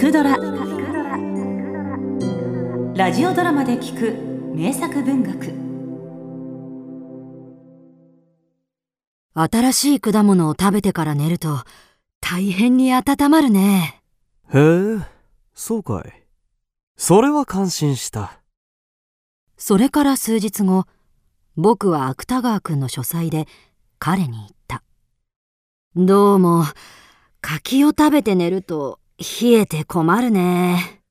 くドラ」ラジオドラマで聞く名作文学。新しい果物を食べてから寝ると大変に温まるね。へえそうかい。それは感心した。それから数日後僕は芥川君の書斎で彼に言ったどうも柿を食べて寝ると冷えて困るね。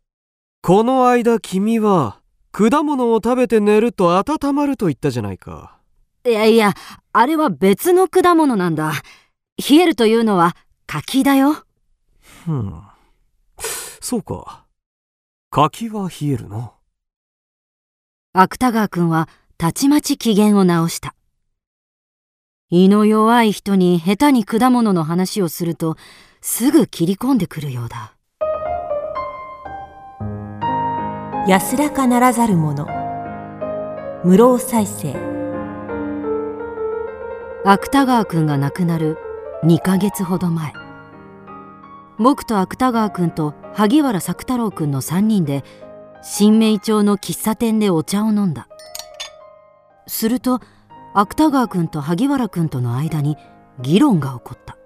この間君は果物を食べて寝ると温まると言ったじゃないか。いやいやあれは別の果物なんだ。冷えるというのは柿だよ。ふん。そうか。柿は冷えるな芥川君はたちまち機嫌を直した。胃の弱い人に下手に果物の話をするとすぐ切り込んでくるようだ。安らかならざる者。無老再生。芥川君が亡くなる2ヶ月ほど前。僕と芥川君と萩原作太郎君の3人で新名町の喫茶店でお茶を飲んだ。すると芥川君と萩原君との間に議論が起こった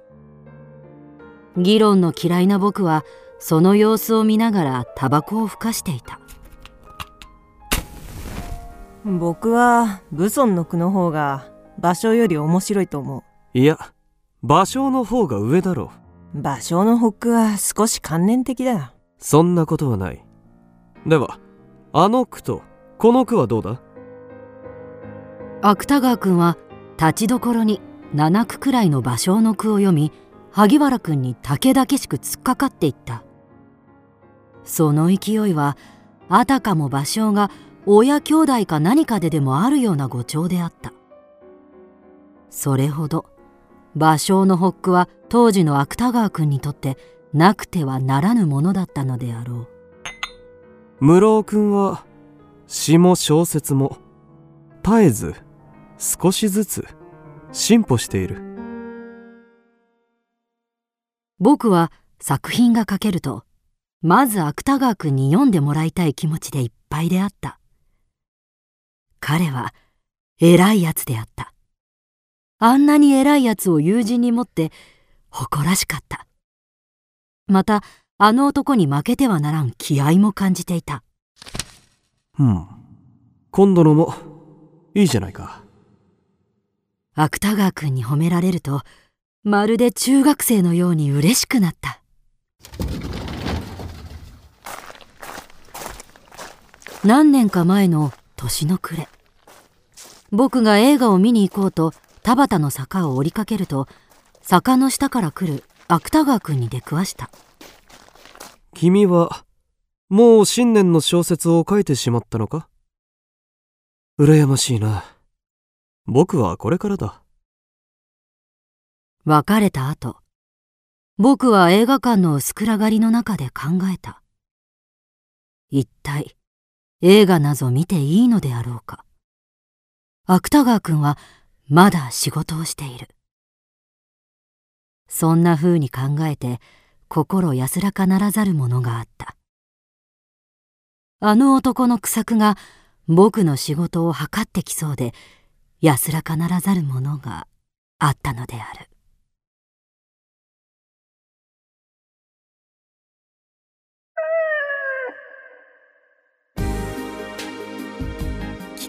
議論の嫌いな僕はその様子を見ながらタバコをふかしていた。僕は武尊の句の方が芭蕉より面白いと思う。いや芭蕉の方が上だろ芭蕉のホックは少し観念的だそんなことはない。ではあの句とこの句はどうだ？芥川君は立ちどころに7句くらいの芭蕉の句を読み萩原君に武々しく突っかかっていった。その勢いはあたかも芭蕉が親兄弟か何かででもあるような語調であった。それほど芭蕉のホックは当時の芥川君にとってなくてはならぬものだったのであろう。室尾君は詩も小説も絶えず少しずつ進歩している。僕は作品が書けるとまず芥川君に読んでもらいたい気持ちでいっぱいであった。彼は偉いやつであった。あんなに偉いやつを友人に持って誇らしかった。またあの男に負けてはならん気合も感じていた。うん。今度のもいいじゃないか。芥川君に褒められるとまるで中学生のように嬉しくなった。何年か前の年の暮れ。僕が映画を見に行こうと田端の坂を降りかけると坂の下から来る芥川君に出くわした。君はもう新年の小説を書いてしまったのか？羨ましいな。僕はこれからだ。別れた後。僕は映画館の薄暗がりの中で考えた。一体映画なぞ見ていいのであろうか。芥川君はまだ仕事をしている。そんな風に考えて心安らかならざるものがあった。あの男の苦作が僕の仕事を測ってきそうで安らかならざるものがあったのである。